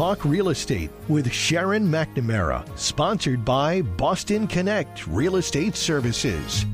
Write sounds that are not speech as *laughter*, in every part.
Talk Real Estate with Sharon McNamara, sponsored by Boston Connect Real Estate Services.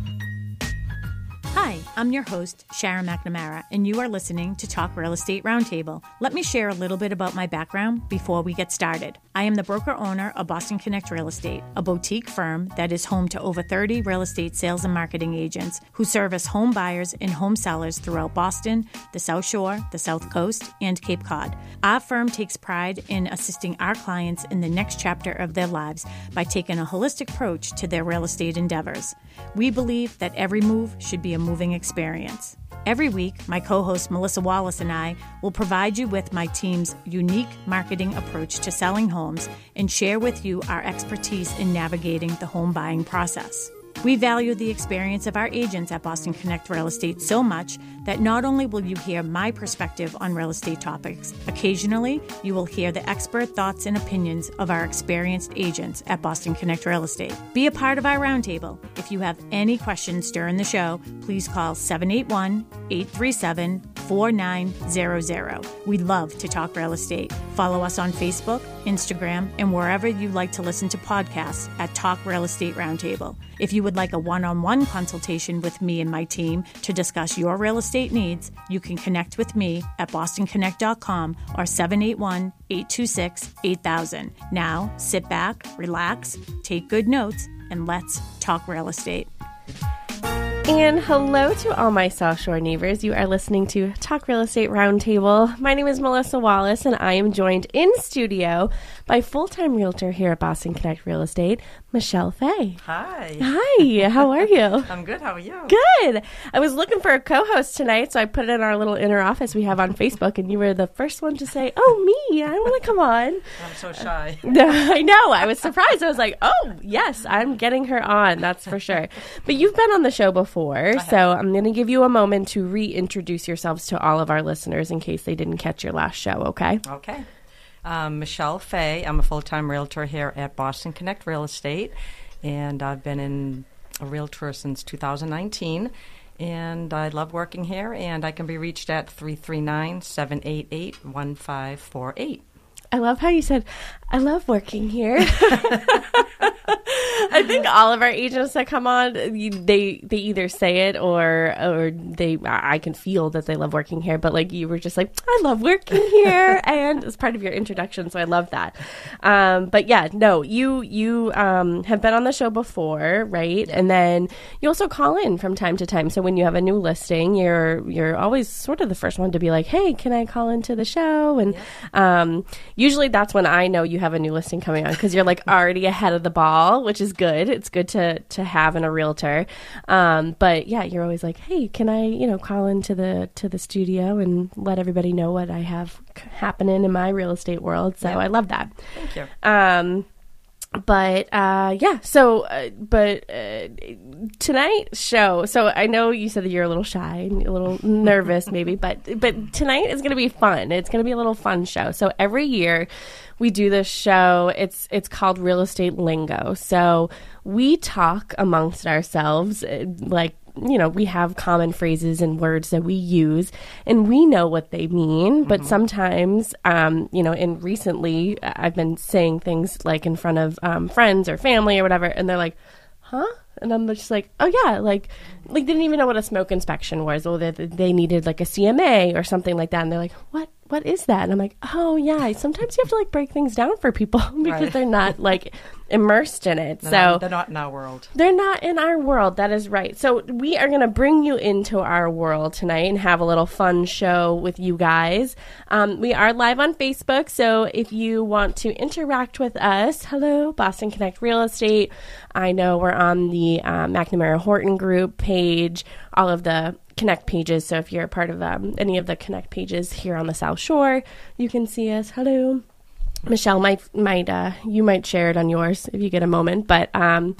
Hi, I'm your host, Sharon McNamara, and you are listening to Talk Real Estate Roundtable. Let me share a little bit about my background before we get started. I am the broker owner of Boston Connect Real Estate, a boutique firm that is home to over 30 real estate sales and marketing agents who service home buyers and home sellers throughout Boston, the South Shore, the South Coast, and Cape Cod. Our firm takes pride in assisting our clients in the next chapter of their lives by taking a holistic approach to their real estate endeavors. We believe that every move should be a moving experience. Every week, my co host Melissa Wallace and I will provide you with my team's unique marketing approach to selling homes and share with you our expertise in navigating the home buying process. We value the experience of our agents at Boston Connect Real Estate so much that not only will you hear my perspective on real estate topics, occasionally you will hear the expert thoughts and opinions of our experienced agents at Boston Connect Real Estate. Be a part of our roundtable. If you have any questions during the show, please call 781 837 4900. We love to talk real estate. Follow us on Facebook, Instagram, and wherever you like to listen to podcasts at Talk Real Estate Roundtable. If you would like a one on one consultation with me and my team to discuss your real estate needs, you can connect with me at bostonconnect.com or 781 826 8000. Now, sit back, relax, take good notes, and let's talk real estate. And hello to all my South Shore neighbors. You are listening to Talk Real Estate Roundtable. My name is Melissa Wallace, and I am joined in studio by full time realtor here at Boston Connect Real Estate, Michelle Fay. Hi. Hi, how are you? *laughs* I'm good. How are you? Good. I was looking for a co host tonight, so I put it in our little inner office we have on Facebook, and you were the first one to say, Oh, me, I want to *laughs* come on. I'm so shy. *laughs* No, I know. I was surprised. I was like, Oh, yes, I'm getting her on. That's for sure. But you've been on the show before, so I'm going to give you a moment to reintroduce yourselves to all of our listeners in case they didn't catch your last show, okay? Okay. Um, Michelle Fay. I'm a full time realtor here at Boston Connect Real Estate, and I've been in a realtor since 2019. And I love working here, and I can be reached at 339 788 1548. I love how you said, I love working here. *laughs* I think all of our agents that come on, they they either say it or or they I can feel that they love working here. But like you were just like, I love working here, *laughs* and it's part of your introduction, so I love that. Um, but yeah, no, you you um, have been on the show before, right? And then you also call in from time to time. So when you have a new listing, you're you're always sort of the first one to be like, Hey, can I call into the show? And um, usually that's when I know you have a new listing coming on because you're like already ahead of the ball, which is good. It's good to to have in a realtor. Um, but yeah, you're always like, hey, can I you know call into the to the studio and let everybody know what I have happening in my real estate world. So I love that. Thank you. Um, but uh, yeah, so uh, but uh, tonight's show. So I know you said that you're a little shy and a little *laughs* nervous, maybe, but but tonight is going to be fun. It's going to be a little fun show. So every year we do this show. It's it's called Real Estate Lingo. So we talk amongst ourselves, uh, like you know, we have common phrases and words that we use and we know what they mean. But sometimes, um, you know, and recently I've been saying things like in front of um, friends or family or whatever, and they're like, huh? And I'm just like, oh yeah, like, like they didn't even know what a smoke inspection was, or that they needed like a CMA or something like that, and they're like, what? What is that? And I'm like, oh yeah. Sometimes you have to like break things down for people *laughs* because Right. they're not like immersed in it. They're so not, they're not in our world. they're not in our world. That is right. So we are going to bring you into our world tonight and have a little fun show with you guys. Um, we are live on Facebook, so if you want to interact with us, hello, Boston Connect Real Estate. I know we're on the uh, McNamara Horton Group page, all of the Connect pages. So if you're a part of um, any of the Connect pages here on the South Shore, you can see us. Hello. Michelle might might uh, you might share it on yours if you get a moment, but um,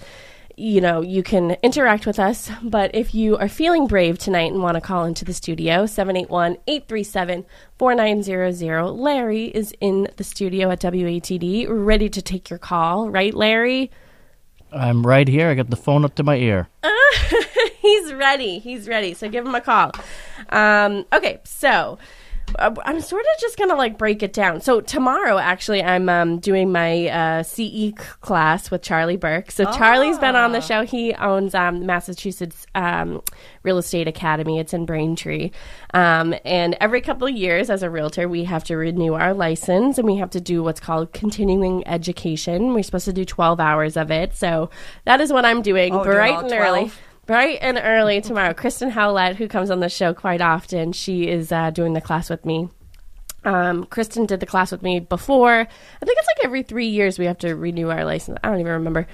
you know you can interact with us. But if you are feeling brave tonight and want to call into the studio, 781-837-4900. Larry is in the studio at WATD, ready to take your call. Right, Larry? I'm right here. I got the phone up to my ear. *laughs* He's ready. He's ready. So give him a call. Um, okay, so uh, I'm sort of just gonna like break it down. So tomorrow, actually, I'm um, doing my uh, CE class with Charlie Burke. So Charlie's been on the show. He owns um, Massachusetts um, Real Estate Academy. It's in Braintree, um, and every couple of years, as a realtor, we have to renew our license, and we have to do what's called continuing education. We're supposed to do 12 hours of it. So that is what I'm doing, Oh, bright and early. 12? Bright and early tomorrow. Kristen Howlett, who comes on the show quite often, she is uh, doing the class with me. Um, Kristen did the class with me before. I think it's like every three years we have to renew our license. I don't even remember.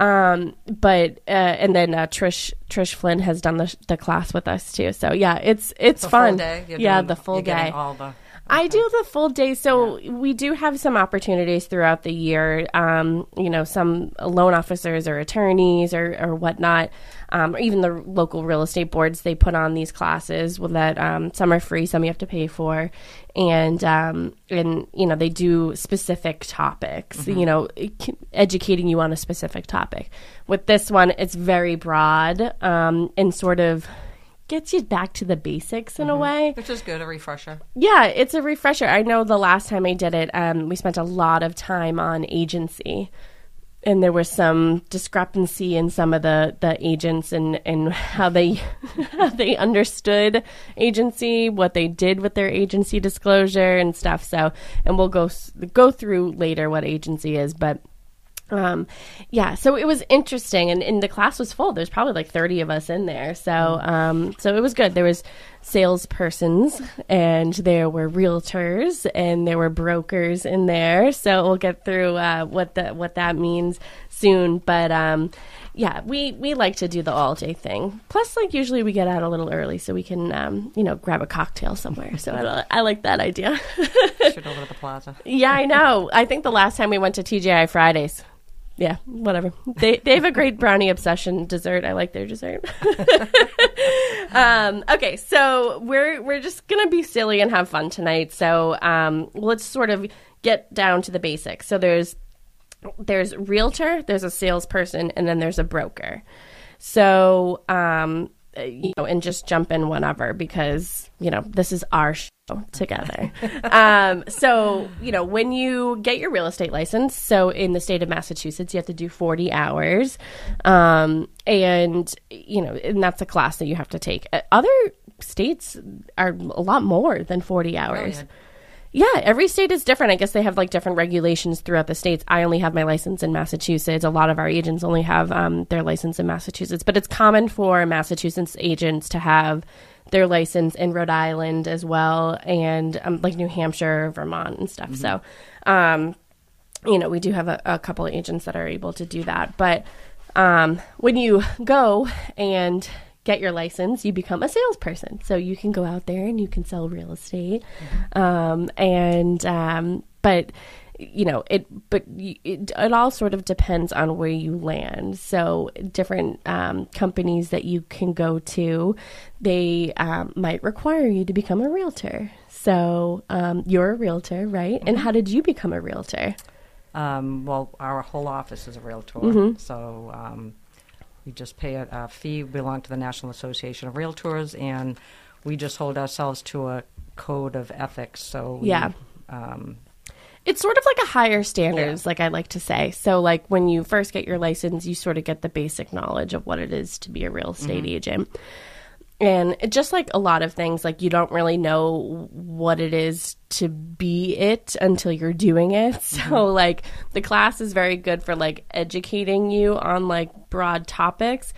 Um, but uh, and then uh, Trish Trish Flynn has done the, the class with us too. So yeah, it's it's The fun. day. Yeah, doing- the full day. All the. I do the full day. So we do have some opportunities throughout the year. Um, you know, some loan officers or attorneys or, or whatnot, um, or even the local real estate boards, they put on these classes well, that um, some are free, some you have to pay for. And, um, and, you know, they do specific topics, you know, educating you on a specific topic. With this one, it's very broad um, and sort of gets you back to the basics in a way. Which is good, a refresher. Yeah, it's a refresher. I know the last time I did it, um, we spent a lot of time on agency. And there was some discrepancy in some of the, the agents and, and how they *laughs* how they understood agency, what they did with their agency disclosure and stuff. So, and we'll go go through later what agency is, but um yeah so it was interesting and, and the class was full. There's probably like 30 of us in there. So um so it was good. There was salespersons and there were realtors and there were brokers in there. So we'll get through uh what the what that means soon. But um yeah we we like to do the all day thing. Plus like usually we get out a little early so we can um you know grab a cocktail somewhere. So i, I like that idea. *laughs* Should over to the plaza. yeah, I know. I think the last time we went to TGI Fridays. Yeah, whatever. They they have a great brownie obsession dessert. I like their dessert. *laughs* um, okay, so we're we're just gonna be silly and have fun tonight. So um, let's sort of get down to the basics. So there's there's realtor, there's a salesperson, and then there's a broker. So um, you know, and just jump in whenever because you know this is our show together. *laughs* um, so you know, when you get your real estate license, so in the state of Massachusetts, you have to do forty hours, um, and you know, and that's a class that you have to take. Uh, Other states are a lot more than forty hours. Brilliant. Yeah, every state is different. I guess they have like different regulations throughout the states. I only have my license in Massachusetts. A lot of our agents only have um, their license in Massachusetts, but it's common for Massachusetts agents to have their license in Rhode Island as well, and um, like New Hampshire, Vermont, and stuff. So, um, you know, we do have a, a couple of agents that are able to do that. But um, when you go and get your license, you become a salesperson. So you can go out there and you can sell real estate. Um, and, um, but, you know, it, but it, it all sort of depends on where you land. So different um, companies that you can go to, they um, might require you to become a realtor. So um, you're a realtor, right? And how did you become a realtor? Um, well, our whole office is a realtor, Mm-hmm. so um, we just pay a, a fee. We belong to the National Association of Realtors, and we just hold ourselves to a code of ethics. So we, Yeah. um, It's sort of like a higher standards, like I like to say. So, like when you first get your license, you sort of get the basic knowledge of what it is to be a real estate agent. And just like a lot of things, like you don't really know what it is to be it until you're doing it. *laughs* So, mm-hmm. like the class is very good for like educating you on like broad topics,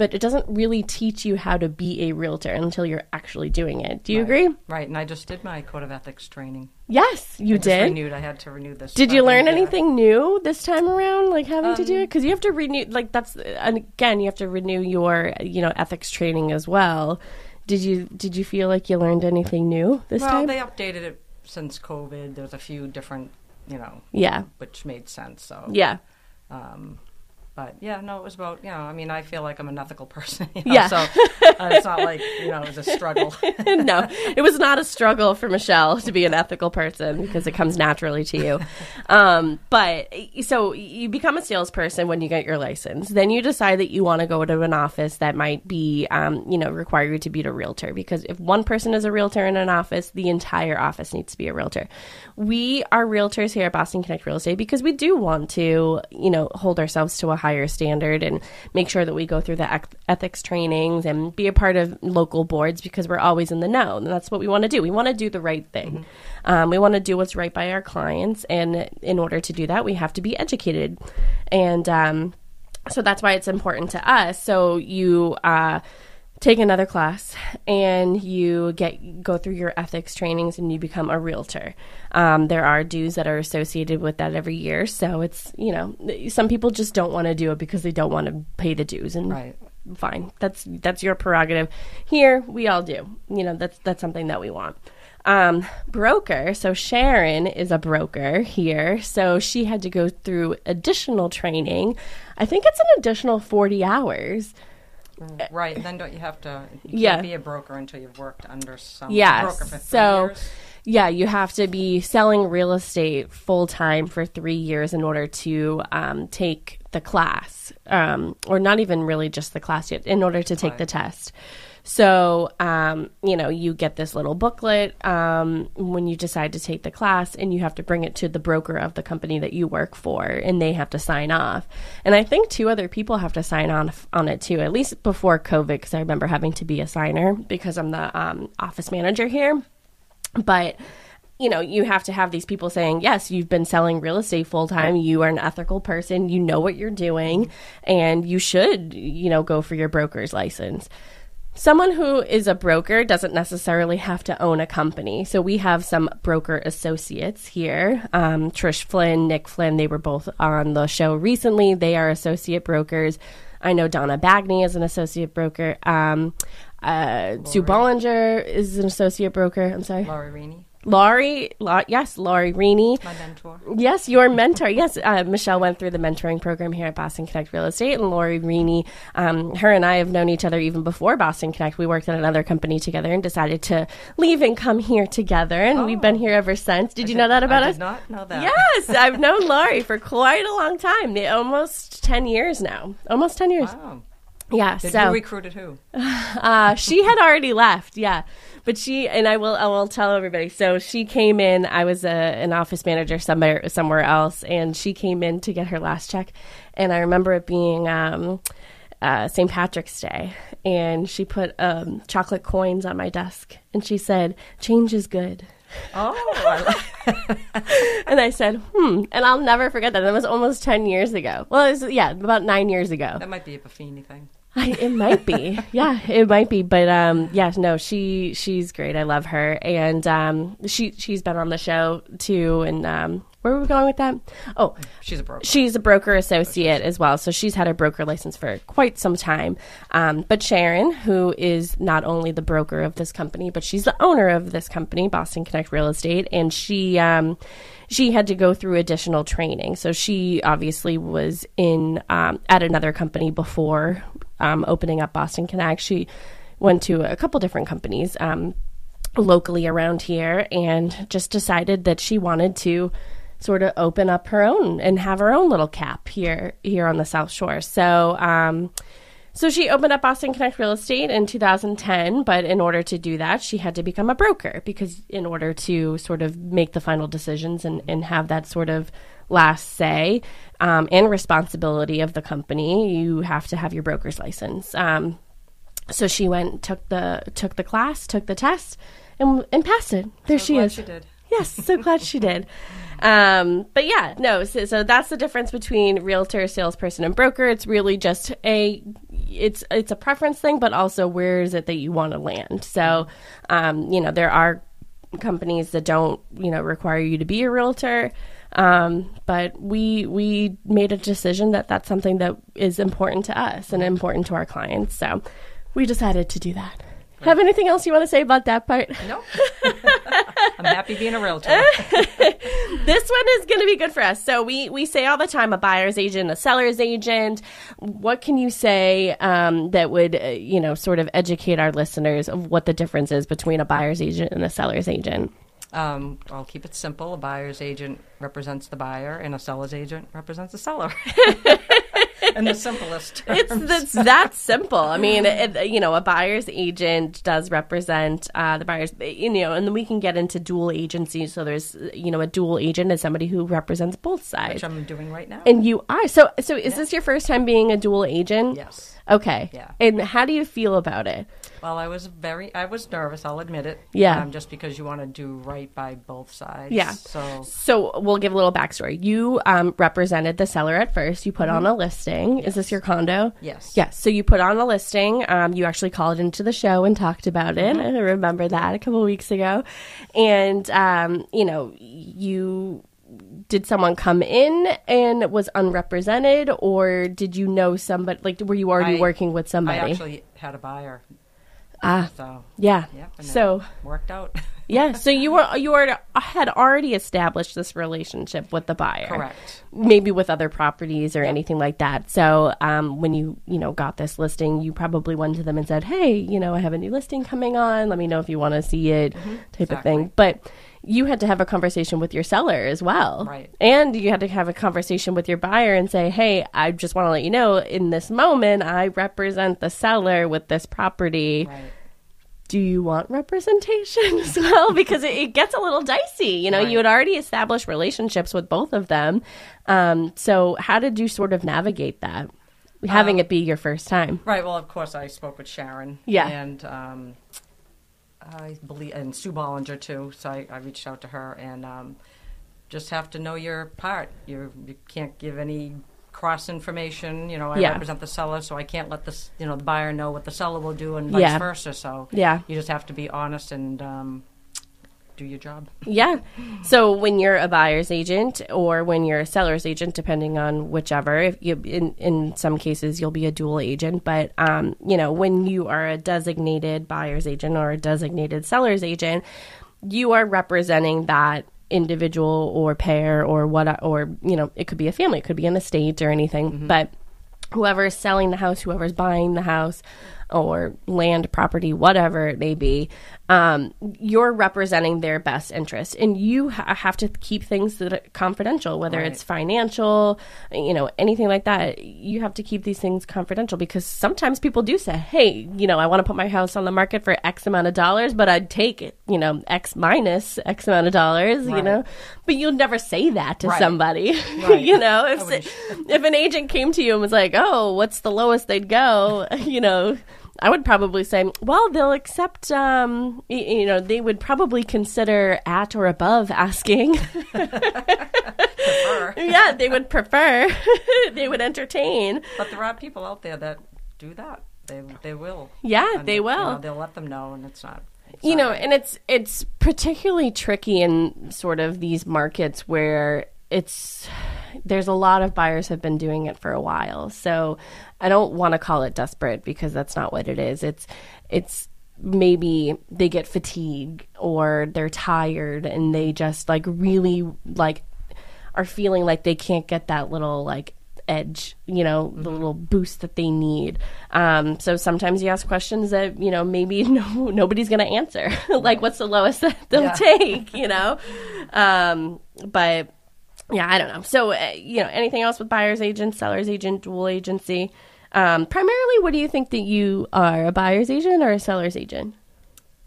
but it doesn't really teach you how to be a realtor until you're actually doing it. Do you agree? right, and I just did my code of ethics training. Yes, you I did. renewed. I had to renew this. Did you learn anything new this time around, like having to do Um, it? Because you have to renew, like that's, and again, you have to renew your, you know, ethics training as well. Did you did you feel like you learned anything new this Well, time? Well, they updated it since COVID. There's a few different, you know, yeah, which made sense. So yeah, Um, But yeah, no, it was about you know. I mean, I feel like I'm an ethical person. *laughs* You know, Yeah. So uh, it's not like you know it was a struggle. *laughs* no, it was not a struggle for Michelle to be an ethical person because it comes naturally to you. *laughs* Um, but so you become a salesperson when you get your license. Then you decide that you want to go to an office that might be, um, you know, require you to be a realtor because if one person is a realtor in an office, the entire office needs to be a realtor. We are realtors here at Boston Connect Real Estate because we do want to, you know, hold ourselves to a higher standard and make sure that we go through the ethics trainings and be a part of local boards because we're always in the know. And that's what we want to do. We want to do the right thing. Um, we want to do what's right by our clients. And in order to do that, we have to be educated. And, um, so that's why it's important to us. So you, uh, take another class and you get go through your ethics trainings and you become a realtor. Um, there are dues that are associated with that every year. So it's you know some people just don't want to do it because they don't want to pay the dues and Right. fine. That's that's your prerogative. Here we all do. You know that's that's something that we want. Um, broker so sharon is a broker here. So she had to go through additional training. I think it's an additional 40 hours right. And then don't you have to? You Yeah. Can't be a broker until you've worked under some Yes. broker for three So, years. yeah, you have to be selling real estate full time for three years in order to um, take the class, um, or not even really just the class yet, in order to take the test. So, um, you know, you get this little booklet um, when you decide to take the class, and you have to bring it to the broker of the company that you work for, and they have to sign off. And I think two other people have to sign on on it too, at least before COVID, because I remember having to be a signer because I'm the um, office manager here. But you know you have to have these people saying yes you've been selling real estate full time you are an ethical person. You know what you're doing and you should you know go for your broker's license Someone who is a broker doesn't necessarily have to own a company. So we have some broker associates here. Um, Trish Flynn, Nick Flynn, they were both on the show recently. They are associate brokers. I know Donna Bagney is an associate broker. Um, uh, Sue Bollinger is an associate broker. I'm sorry. Rainey, Laurie, La- yes, Laurie Reaney. my mentor. Yes, your mentor. Yes, uh, Michelle went through the mentoring program here at Boston Connect Real Estate, and Lori Reaney, um, her and I have known each other even before Boston Connect. We worked at another company together and decided to leave and come here together, and we've been here ever since. Did you know that about I us? did not know that. Yes, *laughs* I've known Laurie for quite a long time, almost ten years now. Almost ten years. Wow. Yeah. Did so you recruited who? *sighs* uh, she had already left, yeah. But she and I will I will tell everybody. So she came in. I was a, an office manager somewhere somewhere else, and she came in to get her last check. And I remember it being um, uh, St. Patrick's Day, and she put um, chocolate coins on my desk, and she said, "Change is good." Oh, I *laughs* And I said, "Hmm," and I'll never forget that. That was almost ten years ago. Well, it was yeah, about nine years ago. that might be a Buffini thing. It might be. yeah, it might be. But um, yeah, no, she she's great. I love her, and um, she she's been on the show too. And um, where were we going with that? Oh, She's a broker. she's a broker associate as well, so she's had a broker license for quite some time. Um, but Sharon, who is not only the broker of this company, but she's the owner of this company, Boston Connect Real Estate, and she um, she had to go through additional training. So she obviously was in um, at another company before um, opening up Boston Connect. She went to a couple different companies. Um, locally around here and just decided that she wanted to sort of open up her own and have her own little cap here here on the South Shore. So um so she opened up Boston Connect Real Estate in 2010, but in order to do that, she had to become a broker because in order to sort of make the final decisions and, and have that sort of last say um, and responsibility of the company, you have to have your broker's license. Um, so she went, took the took the class, took the test, and and passed it. There So she is. She did. Yes, so glad she did. Um, but yeah, no. So, so that's the difference between realtor, salesperson, and broker. It's really just a it's it's a preference thing, but also where is it that you want to land. So, um, you know, there are companies that don't you know require you to be a realtor. Um, but we we made a decision that that's something that is important to us and important to our clients. So we decided to do that. Have anything else you want to say about that part? No. *laughs* I'm happy being a realtor. *laughs* this one is going to be good for us. So we we say all the time a buyer's agent, a seller's agent. What can you say um, that would uh, you know sort of educate our listeners of what the difference is between a buyer's agent and a seller's agent? Um, I'll keep it simple. A buyer's agent represents the buyer, and a seller's agent represents the seller. *laughs* and the simplest. It's terms. that's that simple. I mean, it, you know, a buyer's agent does represent uh, the buyers. You know, and then we can get into dual agency. So there's, you know, a dual agent is somebody who represents both sides. which I'm doing right now. and you are so. So is this your first time being a dual agent? yes. Okay. Yeah. And how do you feel about it? Well, I was very, I was nervous. I'll admit it. Yeah. Um, just because you want to do right by both sides. Yeah. So So we'll give a little backstory. You um, represented the seller at first. You put on a listing. Is this your condo? Mm-hmm. Yes. Yes. So you put on a listing. Um, you actually called into the show and talked about it. Mm-hmm. *laughs* I remember that a couple weeks ago. And um, you know, you did someone come in and was unrepresented, or did you know somebody? Like, were you already I- working with somebody I actually had a buyer. Ah. So yeah. yep. So worked out. *laughs* yeah. So you were you were had already established this relationship with the buyer. Correct. maybe with other properties or anything like that. So um, when you you know got this listing, you probably went to them and said, "Hey, you know, I have a new listing coming on. Let me know if you want to see it," type of Mm-hmm. Exactly. thing. But you had to have a conversation with your seller as well, Right. And you had to have a conversation with your buyer and say, "Hey, I just want to let you know, in this moment, I represent the seller with this property." Right. Do you want representation *laughs* as well? *laughs* Because it, it gets a little dicey. You know, Right. you had already established relationships with both of them. Um, so, how did you sort of navigate that, having Um, it be your first time? Right. Well, of course, I spoke with Sharon. Yeah. And um, I believe, and Sue Bollinger too. So I, I reached out to her, and um, just have to know your part. You you can't give any cross information. You know, I Yeah. represent the seller, so I can't let the you know the buyer know what the seller will do, and vice Yeah. versa. So Yeah. you just have to be honest and um, do your job. Yeah. So when you're a buyer's agent or when you're a seller's agent, depending on whichever, if you in in some cases you'll be a dual agent, but um, you know, when you are a designated buyer's agent or a designated seller's agent, you are representing that individual or pair or what or you know, it could be a family, it could be an estate or anything, but whoever is selling the house, whoever's buying the house, or land, property, whatever it may be, um, you're representing their best interest, and you ha- have to keep things that are confidential, whether Right. it's financial, you know, anything like that. You have to keep these things confidential because sometimes people do say, "Hey, you know, I want to put my house on the market for X amount of dollars, but I'd take it, you know, X minus X amount of dollars, you know." But you'll never say that to Right. somebody, *laughs* Right. you know. If if an agent came to you and was like, "Oh, what's the lowest they'd go?" *laughs* you know, I would probably say, "Well, they'll accept. Um, y- you know, they would probably consider at or above asking. *laughs* Yeah, they would prefer. they would entertain. But there are people out there that do that. They they will. Yeah, And, they you will. know, they'll let them know, and it's not. You know and it's it's particularly tricky in sort of these markets where it's there's a lot of buyers have been doing it for a while. So i don't want to call it desperate because that's not what it is. It's it's maybe they get fatigue or they're tired and they just like really like are feeling like they can't get that little like edge, you know, the little boost that they need. Um, so sometimes you ask questions that you know maybe *laughs* no nobody's going to answer. *laughs* like, what's the lowest that *laughs* they'll Yeah. take? You know, um, but yeah, I don't know. So uh, you know, anything else with buyer's agent, seller's agent, dual agency? Um, primarily, what do you think that you are a buyer's agent or a seller's agent?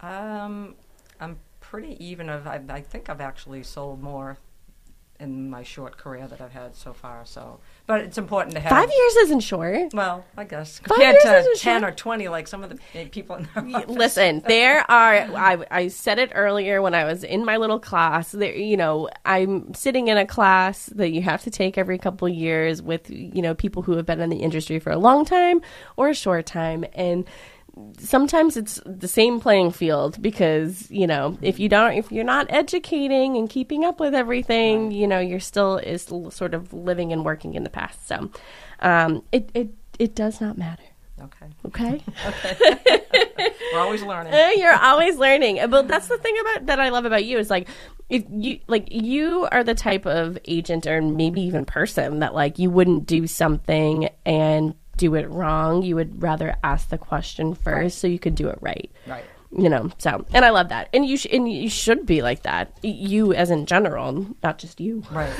Um, I'm pretty even. Of I, I think I've actually sold more in my short career that I've had so far. So, but it's important to have Five years isn't short. Well, I guess Five compared years to ten short. or twenty, like some of the uh, people in. Listen, there are. I, I said it earlier when I was in my little class. There, you know, I'm sitting in a class that you have to take every couple of years with you know people who have been in the industry for a long time or a short time, and sometimes it's the same playing field because you know if you don't if you're not educating and keeping up with everything you know you're still is sort of living and working in the past so um it it it does not matter Okay. Okay. *laughs* *laughs* We're always learning. Eh, You're always learning. But that's the thing about that I love about you is like if you like you are the type of agent or maybe even person that like you wouldn't do something and do it wrong. You would rather ask the question first so you could do it right. Right. You know, so and I love that, and you sh- and you should be like that. You as in general, not just you. Right.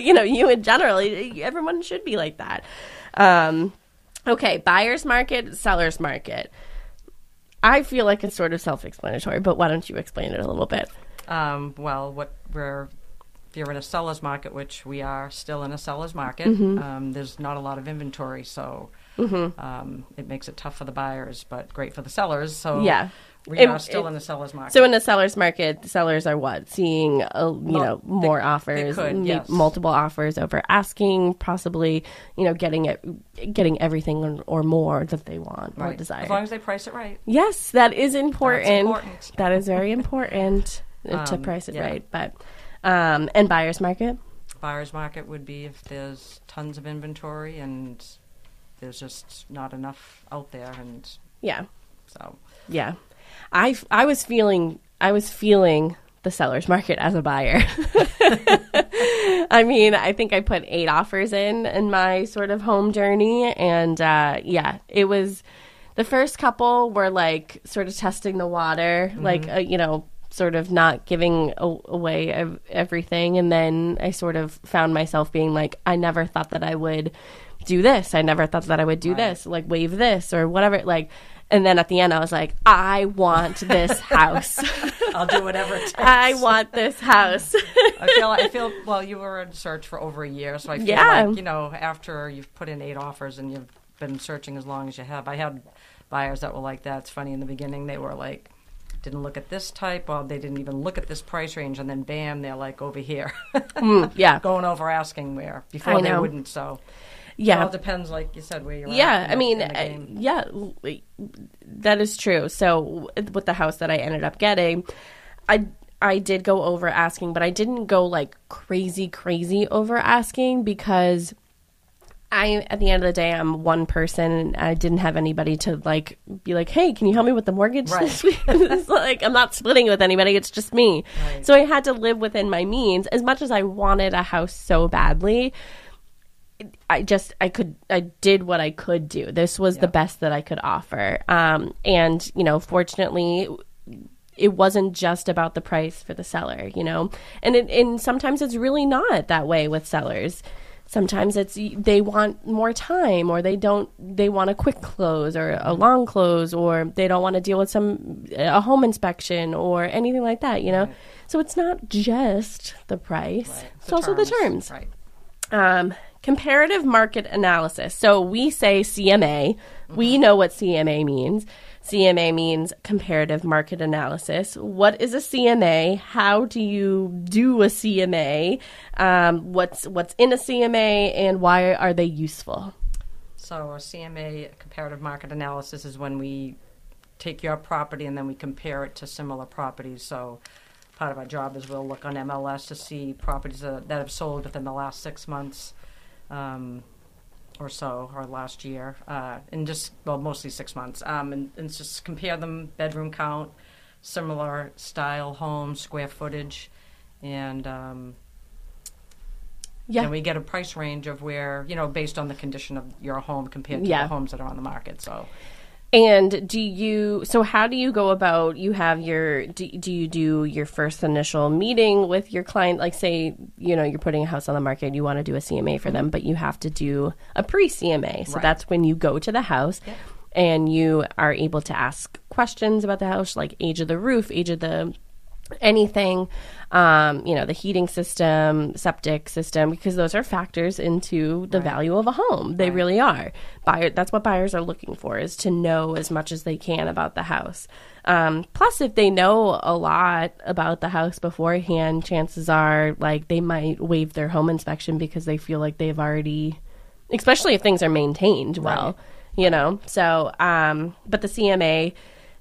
*laughs* you know, you in general, everyone should be like that. Um, okay, buyer's market, seller's market. I feel like it's sort of self-explanatory, but why don't you explain it a little bit? Um, well, what we're if you're in a seller's market, which we are still in a seller's market, Mm-hmm. um, there's not a lot of inventory, so um, it makes it tough for the buyers, but great for the sellers. So Yeah. we It- are still it- in a seller's market. So in a seller's market, sellers are what seeing, uh, you know, more they offers, could, ma- yes. multiple offers over asking, possibly, you know, getting it, getting everything or- or more that they want or desire. as long as they price it right. Yes, that is important. important. That is very important uh, *laughs* to Um, price it yeah. right. But um, and buyer's market. Buyer's market would be if there's tons of inventory and there's just not enough out there, and Yeah, so yeah. I, I was feeling I was feeling the seller's market as a buyer. *laughs* I mean, I think I put eight offers in in my sort of home journey, and uh, yeah, it was the first couple were like sort of testing the water, like uh, you know, sort of not giving a- away ev- everything, and then I sort of found myself being like, I never thought that I would do this. I never thought that I would do this, like wave this or whatever, like. And then at the end, I was like, I want this *laughs* house. I'll do whatever it takes. I want this house. I feel I feel well. You were in search for over a year, so I feel Yeah. like you know after you've put in eight offers and you've been searching as long as you have. I had buyers that were like that. It's funny in the beginning they were like didn't look at this type, or they didn't even look at this price range, and then bam, they're like over here, *laughs* Mm, yeah. going over asking where I before they know. wouldn't. So Yeah. it all depends, like you said, where you're. yeah at i mean yeah that is true so with the house that i ended up getting i i did go over asking but i didn't go like crazy crazy over asking because I, at the end of the day, I'm one person, and I didn't have anybody to like be like, "Hey, can you help me with the mortgage Right. this week?" *laughs* it's like I'm not splitting with anybody; it's just me. Right. So I had to live within my means. As much as I wanted a house so badly, I just I could I did what I could do. This was the best that I could offer. Um, and you know, fortunately, it wasn't just about the price for the seller. You know, and it, and sometimes it's really not that way with sellers. Sometimes it's they want more time, or they don't. They want a quick close, or a long close, or they don't want to deal with some a home inspection, or anything like that. You know, Right. so it's not just the price; Right. it's also the terms Right. um, comparative market analysis. So we say CMA. We know what CMA means. CMA means comparative market analysis. What is a CMA? How do you do a CMA? Um, what's what's in a CMA and why are they useful? So a CMA comparative market analysis is when we take your property and then we compare it to similar properties. So part of our job is we'll look on MLS to see properties that, that have sold within the last six months um, or so, or last year, uh, and just well, mostly six months, um, and, and just compare them bedroom count, similar style homes, square footage, and um, Yeah. and we get a price range of where you know based on the condition of your home compared to Yeah. the homes that are on the market. So And do you, so how do you go about, you have your, do, do you do your first initial meeting with your client? Like, say, you know, you're putting a house on the market, you want to do a CMA for them, but you have to do a pre CMA. So Right. that's when you go to the house and you are able to ask questions about the house, like age of the roof, age of the anything, um, you know, the heating system, septic system, because those are factors into the value of a home. They Right. really are. Buyer, that's what buyers are looking for is to know as much as they can about the house. Um, plus, if they know a lot about the house beforehand, chances are like they might waive their home inspection because they feel like they've already, especially if things are maintained well, you know. So, um, but the CMA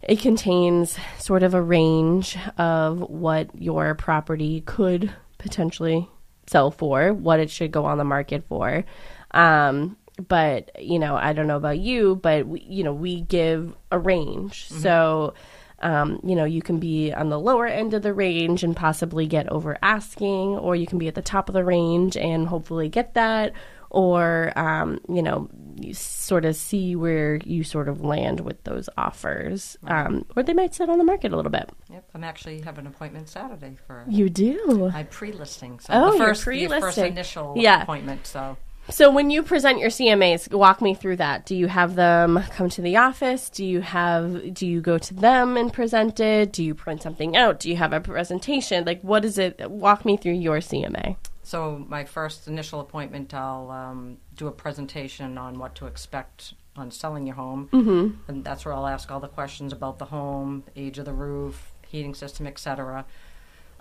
it contains sort of a range of what your property could potentially sell for, what it should go on the market for. Um, but you know, I don't know about you, but we, you know, we give a range. So, um, you know, you can be on the lower end of the range and possibly get over asking, or you can be at the top of the range and hopefully get that, or um, you know, you sort of see where you sort of land with those offers, um, or they might sit on the market a little bit. Yep, I'm actually have an appointment Saturday for You do. my pre-listing. So Oh, the first, the first initial Yeah. appointment. So So when you present your CMAs, walk me through that. Do you have them come to the office? Do you have do you go to them and present it? Do you print something out? Do you have a presentation? Like what is it? Walk me through your CMA. So my first initial appointment, I'll um, do a presentation on what to expect on selling your home, mm-hmm. and that's where I'll ask all the questions about the home, age of the roof, heating system, etc.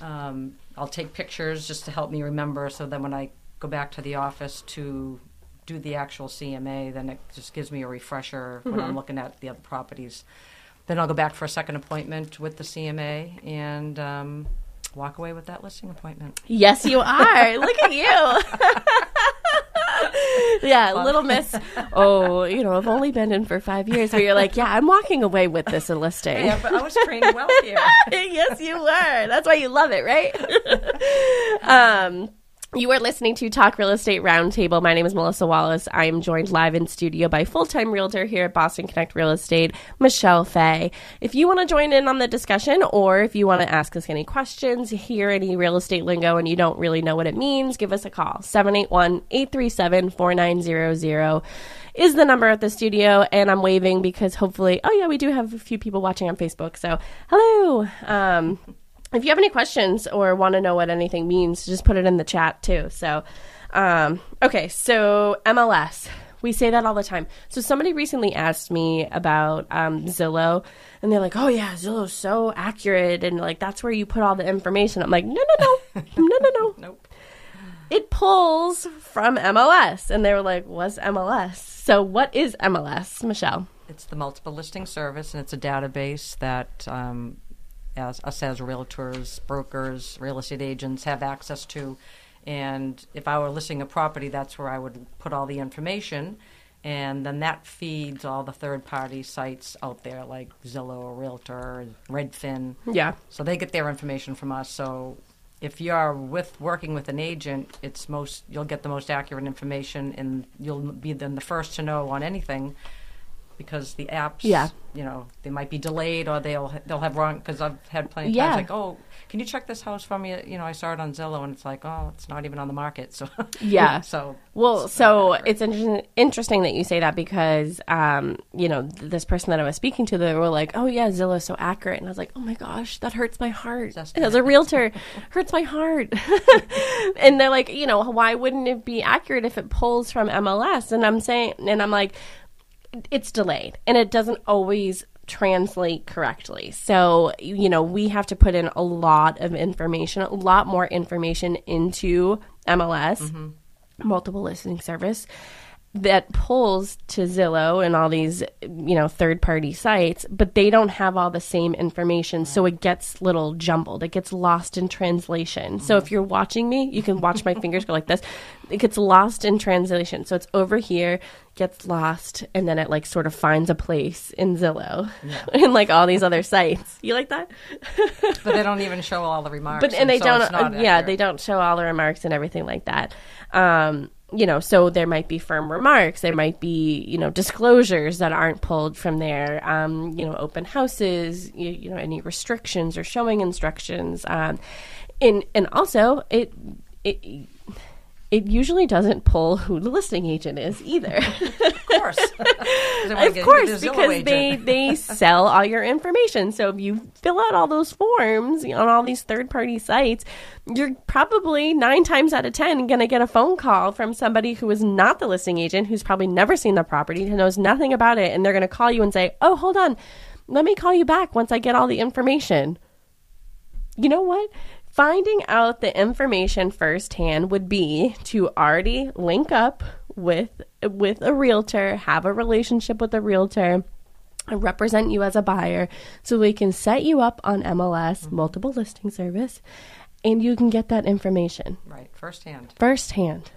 Um, I'll take pictures just to help me remember, so then when I go back to the office to do the actual CMA, then it just gives me a refresher when I'm looking at the other properties. Then I'll go back for a second appointment with the CMA and um, walk away with that listing appointment. Yes, you are. Look at you. *laughs* yeah, little miss. Oh, you know, I've only been in for five years. Where you're like, yeah, I'm walking away with this listing. Yeah, but I was trained well here. *laughs* yes, you were. That's why you love it, right? *laughs* um, you are listening to Talk Real Estate Roundtable. My name is Melissa Wallace. I am joined live in studio by full time realtor here at Boston Connect Real Estate, Michelle Fay. If you want to join in on the discussion or if you want to ask us any questions, hear any real estate lingo, and you don't really know what it means, give us a call. 781 837 4900 is the number at the studio. And I'm waving because hopefully, oh, yeah, we do have a few people watching on Facebook. So, hello. Um, if you have any questions or want to know what anything means, just put it in the chat too. So, um, okay, so MLS. We say that all the time. So somebody recently asked me about um, Zillow, and they're like, "Oh yeah, Zillow's so accurate, and like that's where you put all the information." I'm like, "No, no, no, *laughs* no, no, no. Nope. It pulls from MLS." And they were like, "What's MLS?" So what is MLS, Michelle? It's the multiple listing service, and it's a database that um, as, us as realtors, brokers, real estate agents have access to. And if I were listing a property, that's where I would put all the information. And then that feeds all the third party sites out there like Zillow, or Realtor, Redfin. Yeah. So they get their information from us. So if you're with working with an agent, it's most you'll get the most accurate information, and you'll be then the first to know on anything because the apps, Yeah. you know, they might be delayed or they'll they'll have wrong. Because I've had plenty of Yeah. times like, oh, can you check this house for me? You know, I saw it on Zillow, and it's like, oh, it's not even on the market. *laughs* So Yeah. *laughs* so Well, so it's interesting, interesting that you say that because, um, you know, th- this person that I was speaking to, they were like, "Oh yeah, Zillow's so accurate," and I was like, "Oh my gosh, that hurts my heart." Just- As a realtor, *laughs* hurts my heart. and they're like, you know, why wouldn't it be accurate if it pulls from MLS? And I'm saying, and I'm like, it's delayed and it doesn't always translate correctly. So, you know, we have to put in a lot of information, a lot more information into MLS, mm-hmm. multiple listing service that pulls to Zillow and all these, you know, third party sites, but they don't have all the same information. So it gets little jumbled. It gets lost in translation. So if you're watching me, you can watch my *laughs* fingers go like this. It gets lost in translation. So it's over here, gets lost, and then it like sort of finds a place in Zillow *laughs* and like all these other sites. You like that? *laughs* but they don't even show all the remarks. but and they so don't uh, yeah accurate. they don't show all the remarks and everything like that um you know so there might be firm remarks there might be you know disclosures that aren't pulled from there um you know open houses you, you know any restrictions or showing instructions um and and also it it it usually doesn't pull who the listing agent is either. of course, *laughs* 'Cause they wanna of get course, the Zillow because they they *laughs* sell all your information. So if you fill out all those forms on all these third party sites, you're probably nine times out of ten going to get a phone call from somebody who is not the listing agent, who's probably never seen the property, who knows nothing about it, and they're going to call you and say, "Oh, hold on, let me call you back once I get all the information." you know what? Finding out the information firsthand would be to already link up with with a realtor, have a relationship with a realtor, and represent you as a buyer, so we can set you up on MLS, multiple listing service, and you can get that information right firsthand. firsthand.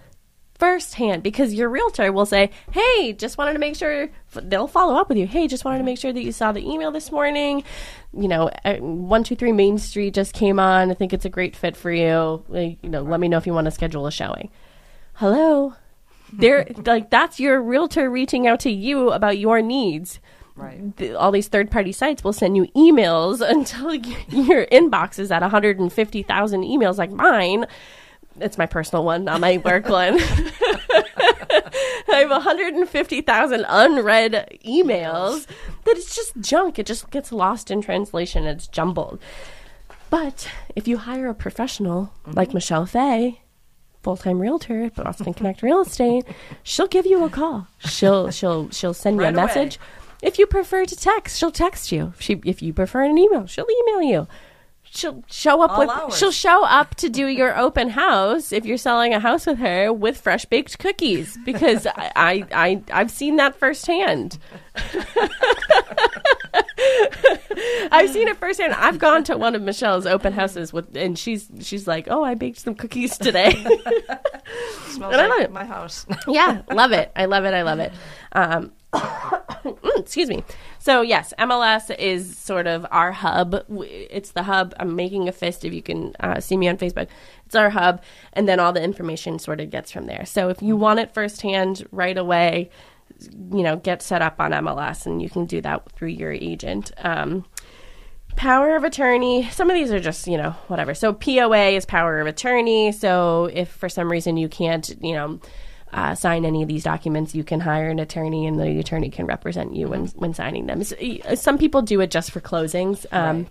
firsthand because your realtor will say, "Hey, just wanted to make sure." They'll follow up with you. Hey, just wanted to make sure that you saw the email this morning. You know, uh, one two three Main Street just came on. I think it's a great fit for you. You know, let me know if you want to schedule a showing. Hello, they're like that's your realtor reaching out to you about your needs Right. the, all these third party sites will send you emails *laughs* until your inbox is at 150,000 emails like mine. It's my personal one, not my work *laughs* one. I have 150,000 unread emails that it's just junk. It just gets lost in translation. It's jumbled. But if you hire a professional like mm-hmm. Michelle Fay, full time realtor at Boston Connect Real Estate, she'll give you a call. She'll she'll she'll send you Right a away. message. If you prefer to text, she'll text you. If, she, if you prefer an email, she'll email you. She'll show up All with. hours. She'll show up to do your open house if you're selling a house with her with fresh baked cookies because I, I I I've seen that firsthand. *laughs* *laughs* I've seen it firsthand. I've gone to one of Michelle's open houses with, and she's she's like, "Oh, I baked some cookies today." *laughs* Smells And I love like it. my house. *laughs* yeah, love it. I love it. I love it. Um, *coughs* mm, excuse me. So yes, MLS is sort of our hub. It's the hub. I'm making a fist. If you can uh, see me on Facebook, it's our hub, and then all the information sort of gets from there. So if you want it firsthand right away, you know, get set up on MLS, and you can do that through your agent. Um, power of attorney some of these are just you know whatever. So poa is power of attorney. So if for some reason you can't you know uh, sign any of these documents you can hire an attorney and the attorney can represent you when when signing them. So, some people do it just for closings um,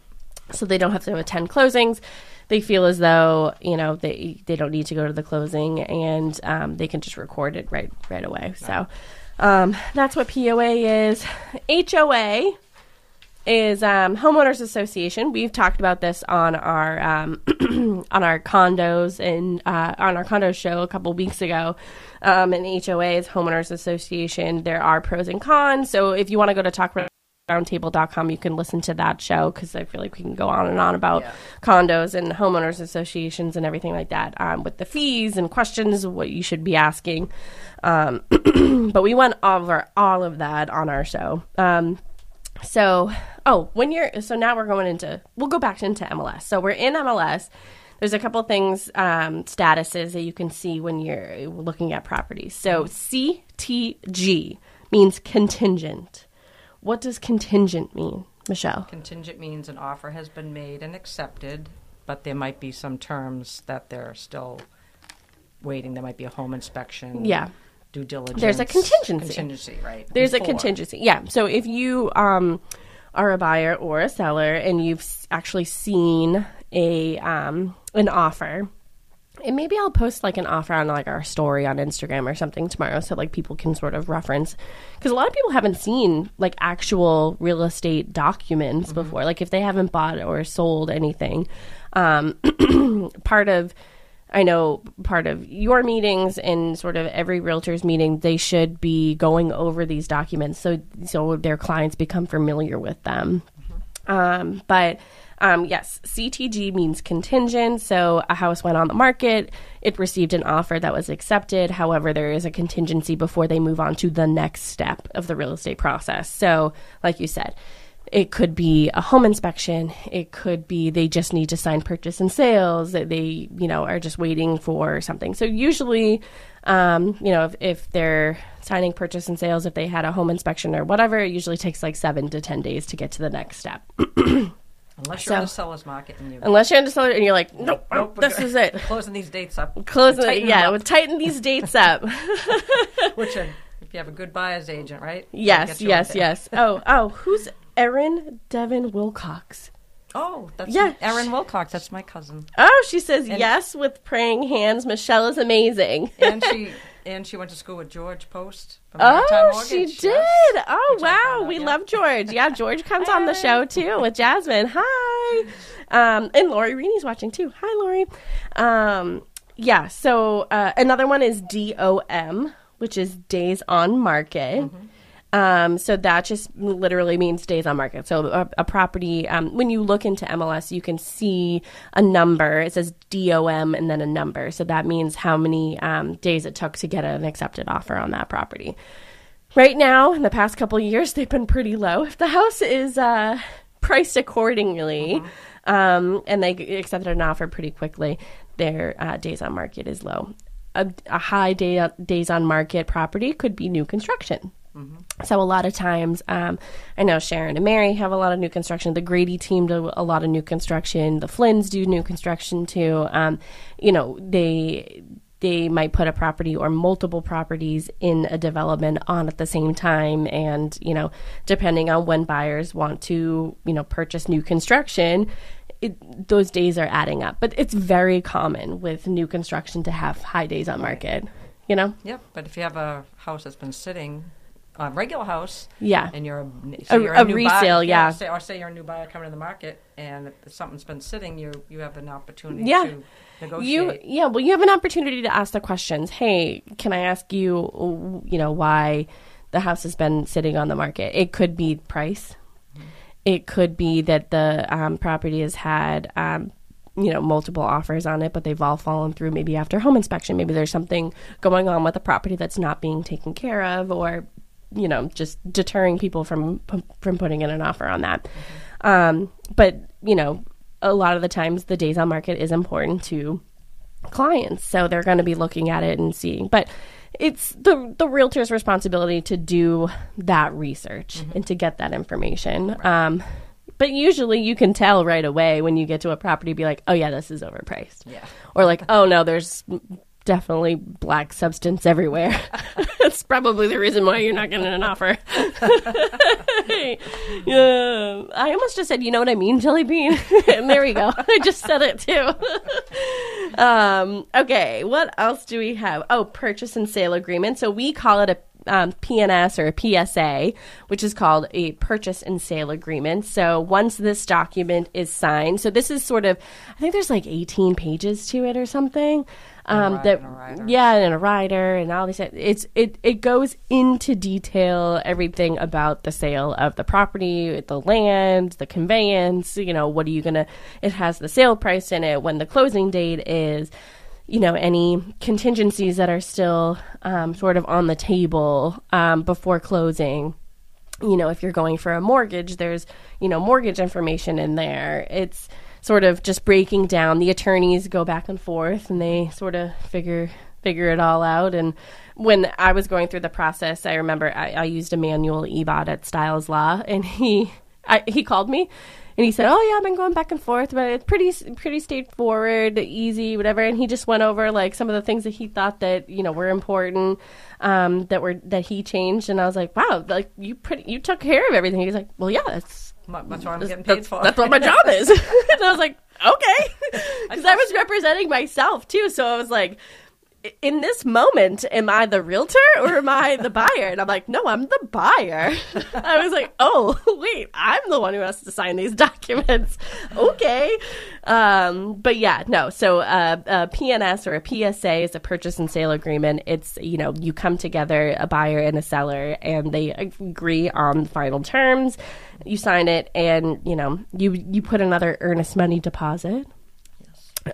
so they don't have to attend closings. They feel as though you know they they don't need to go to the closing and um, they can just record it right right away. So um, that's what poa is hoa is um, homeowners association. We've talked about this on our um, *clears throat* on our condos and uh, on our condo show a couple weeks ago. Um, and HOA is homeowners association. There are pros and cons. So if you want to go to talkroundtable.com, you can listen to that show because I feel like we can go on and on about condos and homeowners associations and everything like that um, with the fees and questions what you should be asking. Um, *clears throat* but we went over all of that on our show. Um, so, oh, when you're so now we're going into we'll go back into MLS. So we're in MLS. There's a couple things um, statuses that you can see when you're looking at properties. So CTG means contingent. What does contingent mean, Michelle? Contingent means an offer has been made and accepted, but there might be some terms that they're still waiting. There might be a home inspection. Yeah. Due diligence. There's a contingency. Contingency, right. There's a contingency. Yeah. So if you um, are a buyer or a seller and you've actually seen a um, an offer, and maybe I'll post like an offer on like our story on Instagram or something tomorrow, so like people can sort of reference because a lot of people haven't seen like actual real estate documents before. Like if they haven't bought or sold anything, um, *clears throat* part of I know part of your meetings and sort of every realtor's meeting, they should be going over these documents so so their clients become familiar with them. Um, but um, yes, CTG means contingent. So a house went on the market, it received an offer that was accepted. However, there is a contingency before they move on to the next step of the real estate process. So, like you said, it could be a home inspection. It could be they just need to sign purchase and sales. That they, you know, are just waiting for something. So usually, um, you know, if, if they're signing purchase and sales, if they had a home inspection or whatever, it usually takes like seven to ten days to get to the next step. *clears throat* Unless you're in So- the seller's market and you. Unless you're in the seller and you're like, nope, Nope, this is it. Closing these dates up. Closing. Tighten Yeah, up. we'll tighten these dates up. *laughs* *laughs* Which, uh, if you have a good buyer's agent, right? Yes, yes, yes. *laughs* Oh, oh, who's Erin Devon Wilcox? Oh, that's Yeah. Erin Wilcox. That's my cousin. Oh, she says yes with praying hands. Michelle is amazing. And she and she went to school with George Post. Oh, she yes. did. Oh, Which wow. out, We yeah. love George. Yeah, George comes on the show too with Jasmine. Hi. Um, and Lori Reenie's watching too. Hi, Lori. Um, yeah, so uh, another one is DOM, which is Days on Market. Mm-hmm. Um, so that just literally means days on market. So a, a property, um, when you look into MLS, you can see a number. It says DOM and then a number. So that means how many um, days it took to get an accepted offer on that property. Right now, in the past couple of years, they've been pretty low. If the house is uh, priced accordingly, um, and they accepted an offer pretty quickly, their uh, days on market is low. A, a high day, days on market property could be new construction. So a lot of times, um, I know Sharon and Mary have a lot of new construction. The Grady team do a lot of new construction. The Flynns do new construction too. Um, you know, they they might put a property or multiple properties in a development on at the same time, and you know, depending on when buyers want to, you know, purchase new construction. It, those days are adding up, but it's very common with new construction to have high days on market. You know, Yep. But if you have a house that's been sitting, a regular house, yeah. and you're a, A- you're a new resale, buyer, yeah. Say, or say you're a new buyer coming to the market, and if something's been sitting, you you have an opportunity Yeah. to You yeah, well, you have an opportunity to ask the questions. Hey, can I ask you, you know, why the house has been sitting on the market? It could be price. It could be that the um, property has had, um, you know, multiple offers on it, but they've all fallen through. Maybe after home inspection, maybe there's something going on with the property that's not being taken care of, or you know, just deterring people from from putting in an offer on that. Um, but you know, a lot of the times the days on market is important to clients, so they're going to be looking at it and seeing. But it's the the realtor's responsibility to do that research and to get that information. Um, but usually you can tell right away when you get to a property, be like, oh yeah, this is overpriced, Yeah. or like, oh no, there's definitely black substance everywhere. *laughs* That's probably the reason why you're not getting an offer. *laughs* yeah, I almost just said, you know what I mean, Jelly Bean. *laughs* and there we go. I just said it too. um, okay, what else do we have? Oh, purchase and sale agreement. So we call it a um, PNS or a PSA, which is called a purchase and sale agreement. So once this document is signed, so this is sort of, I think there's like 18 pages to it or something. Um, that and yeah, and a rider and all these. It's it it goes into detail everything about the sale of the property, the land, the conveyance. You know, what are you gonna? It has the sale price in it, when the closing date is. You know, any contingencies that are still um, sort of on the table um, before closing you know, if you're going for a mortgage, there's, you know, mortgage information in there. It's sort of just breaking down. The attorneys go back and forth and they sort of figure figure it all out. And when I was going through the process, I remember I, I used Emmanuel Ebot at Styles Law, and he I, he called me. And he said, "Oh yeah, I've been going back and forth, but it's pretty pretty straightforward, easy, whatever." And he just went over like some of the things that he thought that you know were important, um, that were that he changed. And I was like, "Wow, like you pretty you took care of everything." He's like, "Well, yeah, that's Mm, that's what I'm getting that's, for. that's what my job is." *laughs* *laughs* and I was like, "Okay," because I *laughs* was representing myself too. So I was like, "I- "In this moment, am I the realtor or am I the buyer?" And I'm like, "No, I'm the buyer." *laughs* I was like, "Oh, *laughs* wait, I'm the one who has to sign these *laughs* documents." okay, um, but yeah, no. So uh, a PNS or a PSA is a purchase and sale agreement. It's you know you come together, a buyer and a seller, and they agree on final terms. You sign it, and you know you you put another earnest money deposit.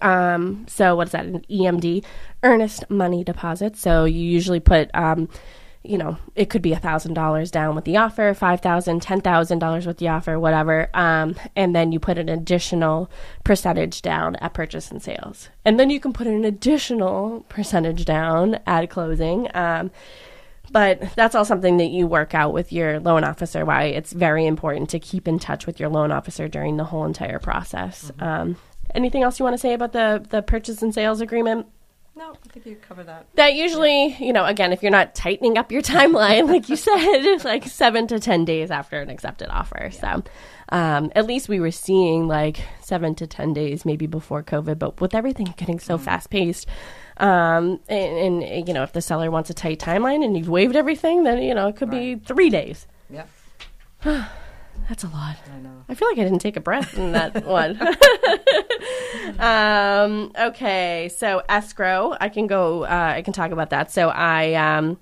Um, so what is that? An EMD, earnest money deposit. So you usually put, um, you know, it could be a thousand dollars down with the offer, five thousand, ten thousand dollars with the offer, whatever. Um, and then you put an additional percentage down at purchase and sales, and then you can put an additional percentage down at closing. Um, but that's all something that you work out with your loan officer. Why it's very important to keep in touch with your loan officer during the whole entire process. Um, anything else you want to say about the the purchase and sales agreement? no, I think you cover that. That usually, you know, again, if you're not tightening up your *laughs* timeline, like you said, *laughs* like seven to 10 days after an accepted offer. So, um, at least we were seeing like seven to 10 days maybe before COVID, but with everything getting so fast paced, um, and, and, you know, if the seller wants a tight timeline and you've waived everything, then, you know, it could be three days. Yeah, *sighs* *sighs* That's a lot. I know. I feel like I didn't take a breath in that *laughs* one. *laughs* um, okay, so escrow, I can go. Uh, I can talk about that. So I, um,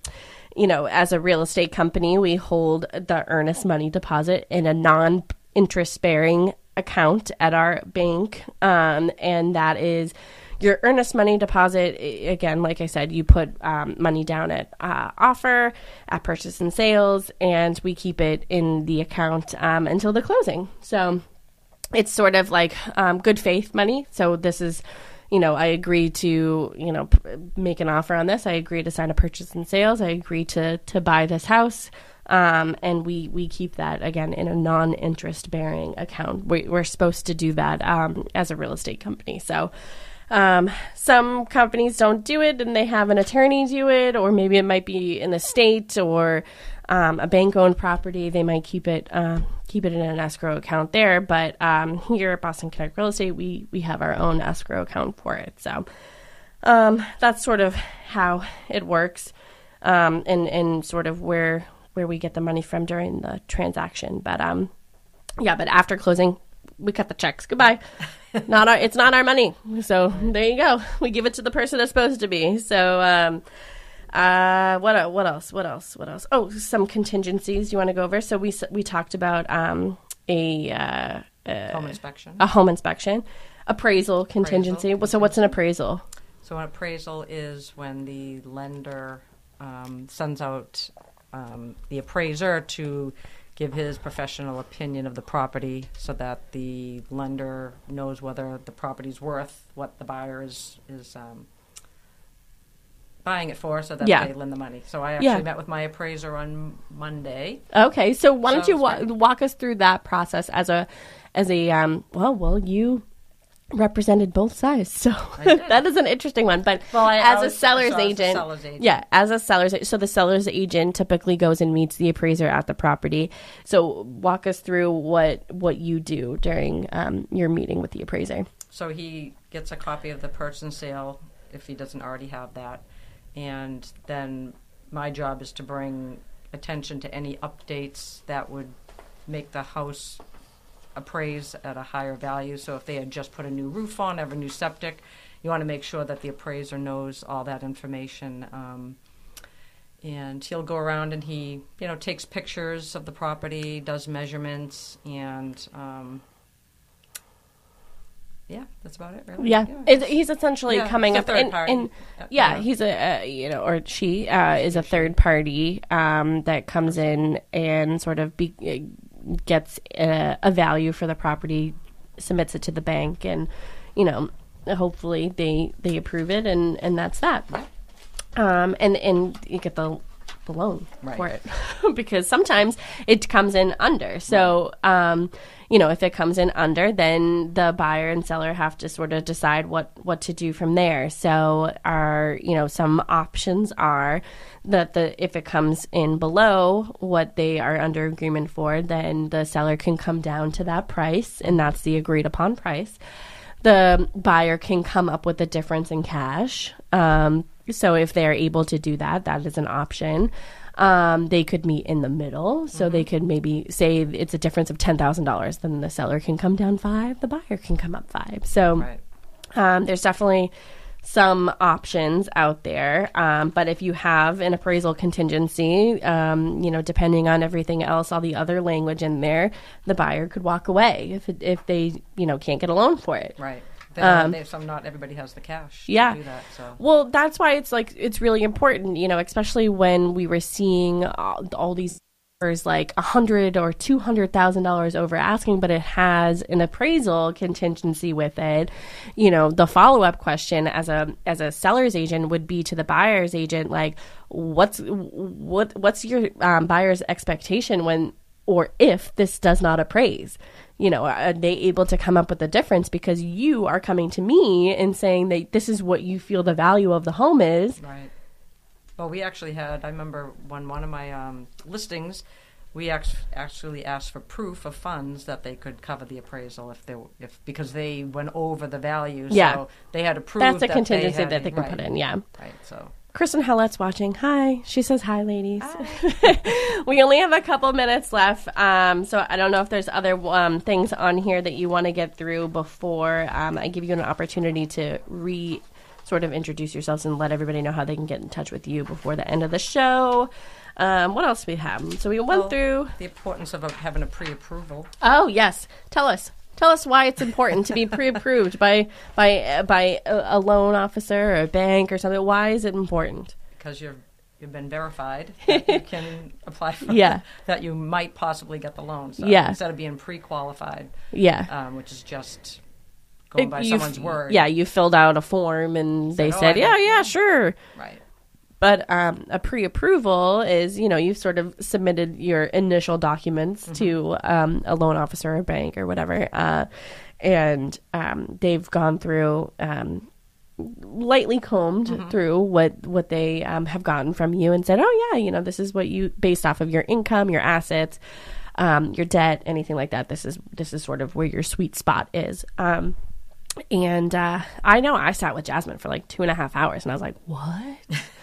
you know, as a real estate company, we hold the earnest money deposit in a non interest bearing account at our bank. Um, and that is your earnest money deposit. Again, like I said, you put um, money down at uh, offer, at purchase and sales, and we keep it in the account um, until the closing. So it's sort of like um, good faith money. So this is, you know, I agree to, you know, p- make an offer on this. I agree to sign a purchase and sales. I agree to to buy this house, um, and we we keep that again in a non interest bearing account. We, we're supposed to do that um, as a real estate company. So. Um, some companies don't do it and they have an attorney do it, or maybe it might be in the state or um, a bank owned property. They might keep it uh, keep it in an escrow account there. But um, here at Boston Connect Real Estate, we we have our own escrow account for it. So um, that's sort of how it works, um, and and sort of where where we get the money from during the transaction. But um, yeah, but after closing, we cut the checks. Goodbye. *laughs* not our. It's not our money. So there you go. We give it to the person it's supposed to be. So. Um, uh, what what else? What else? What else? Oh, some contingencies you want to go over. So we we talked about um, a uh, Home inspection. a home inspection, appraisal contingency. Appraisal, So what's an appraisal? So an appraisal is when the lender um, sends out um, the appraiser to give his professional opinion of the property so that the lender knows whether the property's worth what the buyer is, is um, buying it for so that Yeah. they lend the money. So I actually Yeah. met with my appraiser on Monday. Okay, so why don't So you wa- walk us through that process as a as a um well well you represented both sides. So *laughs* that is an interesting one. But Well, I- as a seller's so I was agent seller's agent. yeah as a seller's a- so the seller's agent typically goes and meets the appraiser at the property. So walk us through what what you do during um, your meeting with the appraiser. So he gets a copy of the purchase and sale if he doesn't already have that. And then my job is to bring attention to any updates that would make the house appraise at a higher value. So if they had just put a new roof on, have a new septic, you want to make sure that the appraiser knows all that information. Um, and he'll go around and he, you know, takes pictures of the property, does measurements, and um, yeah, that's about it, really. yeah, It's- he's essentially Yeah, coming up and, and Yeah, yeah, yeah. he's a uh, you know or she uh, is a third party um, that comes in and sort of be, uh, gets a, a value for the property, submits it to the bank, and you know hopefully they they approve it and and that's that. Um, and and you get the the loan Right. for it *laughs* because sometimes it comes in under. So, um, you know, if it comes in under, then the buyer and seller have to sort of decide what what to do from there. So, our you know some options are that the if it comes in below what they are under agreement for, then the seller can come down to that price, and that's the agreed upon price the buyer can come up with a difference in cash. Um, so if they're able to do that, that is an option. Um, they could meet in the middle. So they could maybe say it's a difference of ten thousand dollars. Then the seller can come down five. The buyer can come up five. So Right. um, there's definitely some options out there. Um, but if you have an appraisal contingency, um, you know, depending on everything else, all the other language in there, the buyer could walk away if it, if they you know can't get a loan for it. Right. They Um, they, some not everybody has the cash Yeah. do that. So Well, that's why it's like it's really important, you know, especially when we were seeing all, all these numbers like a hundred or two hundred thousand dollars over asking, but it has an appraisal contingency with it. You know, the follow up question as a as a seller's agent would be to the buyer's agent, like, what's what what's your um, buyer's expectation when or if this does not appraise you know are they able to come up with a difference because you are coming to me and saying that this is what you feel the value of the home is right. Well, we actually had. I remember when one of my um, listings, we act- actually asked for proof of funds that they could cover the appraisal if they w- if because they went over the value. Yeah. So they had to prove that's a that contingency had that they can right, put in yeah Right. So kristen hallett's watching hi she says hi ladies *laughs* we only have a couple minutes left um, so i don't know if there's other um, things on here that you want to get through before um, i give you an opportunity to re sort of introduce yourselves and let everybody know how they can get in touch with you before the end of the show. Um, what else we have? So we went through. the importance of having a pre-approval. Oh yes, tell us. Tell us why it's important to be pre-approved by by by a, loan officer or a bank or something. Why is it important? because you've you've been verified *laughs* that you can apply for Yeah. that you might possibly get the loan. So Yeah. instead of being pre-qualified, Yeah. um, which is just going by someone's word. Yeah, you filled out a form and they Said, "Oh, said, "Yeah, have- yeah, sure." right. But um, a pre-approval is, you know, you've sort of submitted your initial documents Mm-hmm. to um, a loan officer or bank or whatever, uh, and um, they've gone through. Um, lightly combed Mm-hmm. through what what they um, have gotten from you and said, "Oh yeah, you know, this is what you based off of your income, your assets, um, your debt, anything like that. This is this is sort of where your sweet spot is." Um, and uh, I know I sat with Jasmine for like two and a half hours, and I was like, "What? *laughs*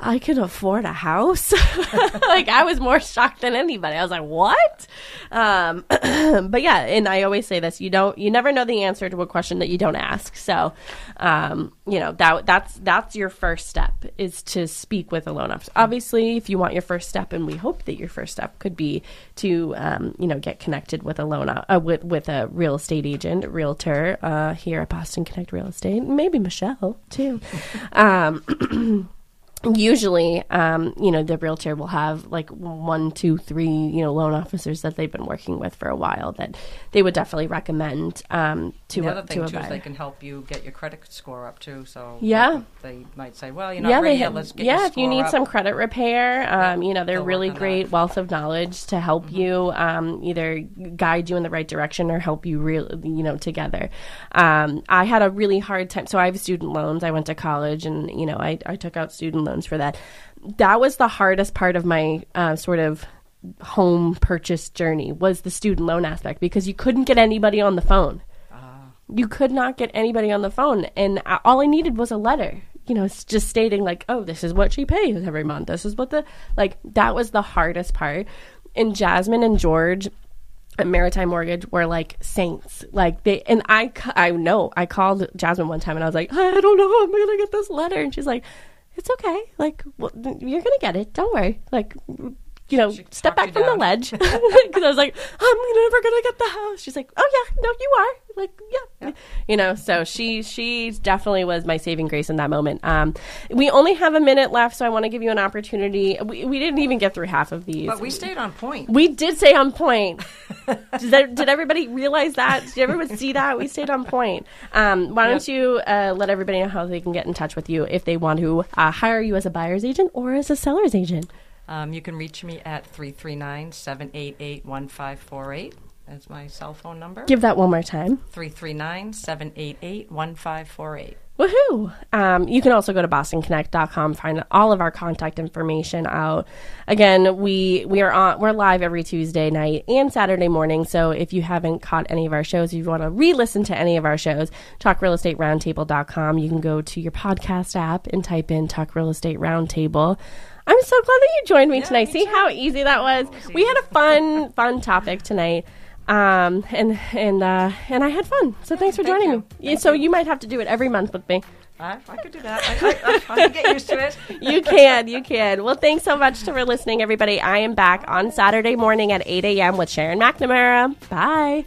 I can afford a house?" *laughs* like I was more shocked than anybody. I was like, "What?" Um, *clears throat* but yeah, and I always say this: you don't, you never know the answer to a question that you don't ask. So, um, you know that that's that's your first step is to speak with a loan officer. Obviously, if you want your first step, and we hope that your first step could be to, um, you know, get connected with a loan uh, with with a real estate agent, realtor uh, here at Boston Connect Real Estate, maybe Michelle too. *clears throat* usually um, you know the realtor will have like one two three you know loan officers that they've been working with for a while that they would definitely recommend um, to The other to thing a too is they can help you get your credit score up too. So Yeah. they might say, "Well, you know yeah, ready. Let's get yeah. If you need up." some credit repair, um, you know they're really on that. great wealth of knowledge to help Mm-hmm. you um, either guide you in the right direction or help you real you know together. Um, I had a really hard time. So I have student loans. I went to college, and you know I I took out student loans for that. That was the hardest part of my uh, sort of home purchase journey was the student loan aspect because you couldn't get anybody on the phone. You could not get anybody on the phone. And I- all i needed was a letter you know it's just stating like oh this is what she pays every month. This is what the like that was the hardest part. And jasmine and george at maritime mortgage were like saints. Like they and I, I know i called jasmine one time and i was like i don't know i'm gonna get this letter. And she's like it's okay. Like well, you're gonna get it. Don't worry. Like you know, She step back from the ledge *laughs* *laughs* because I was like, I'm never gonna get the house. She's like, oh yeah, no, you are. Like, yeah, you know. So she she definitely was my saving grace in that moment. Um, we only have a minute left, so I want to give you an opportunity. We, we didn't even get through half of these. But we stayed on point. We did stay on point. *laughs* did, that- did everybody realize that? Did everyone see that? We stayed on point. Um, why don't you uh, let everybody know how they can get in touch with you if they want to uh, hire you as a buyer's agent or as a seller's agent? Um, you can reach me at 339 788 1548. That's my cell phone number. Give that one more time. 339 788 1548. Woohoo! Um, you can also go to bostonconnect.com, find all of our contact information out. Again, we we are on we're live every Tuesday night and Saturday morning. So if you haven't caught any of our shows, if you want to re-listen to any of our shows, talkrealestateroundtable.com. You can go to your podcast app and type in Talk Real Estate Roundtable. I'm so glad that you joined me tonight. me See too. how easy that was. We had a fun fun topic tonight. Um and and uh and I had fun. So thanks for Thank joining you. me. Yeah, so you might have to do it every month with me. I, I could do that. I, I, I, I can get used to it. *laughs* You can, you can. Well, thanks so much for listening, everybody. I am back on Saturday morning at 8 a.m. with Sharon McNamara. Bye.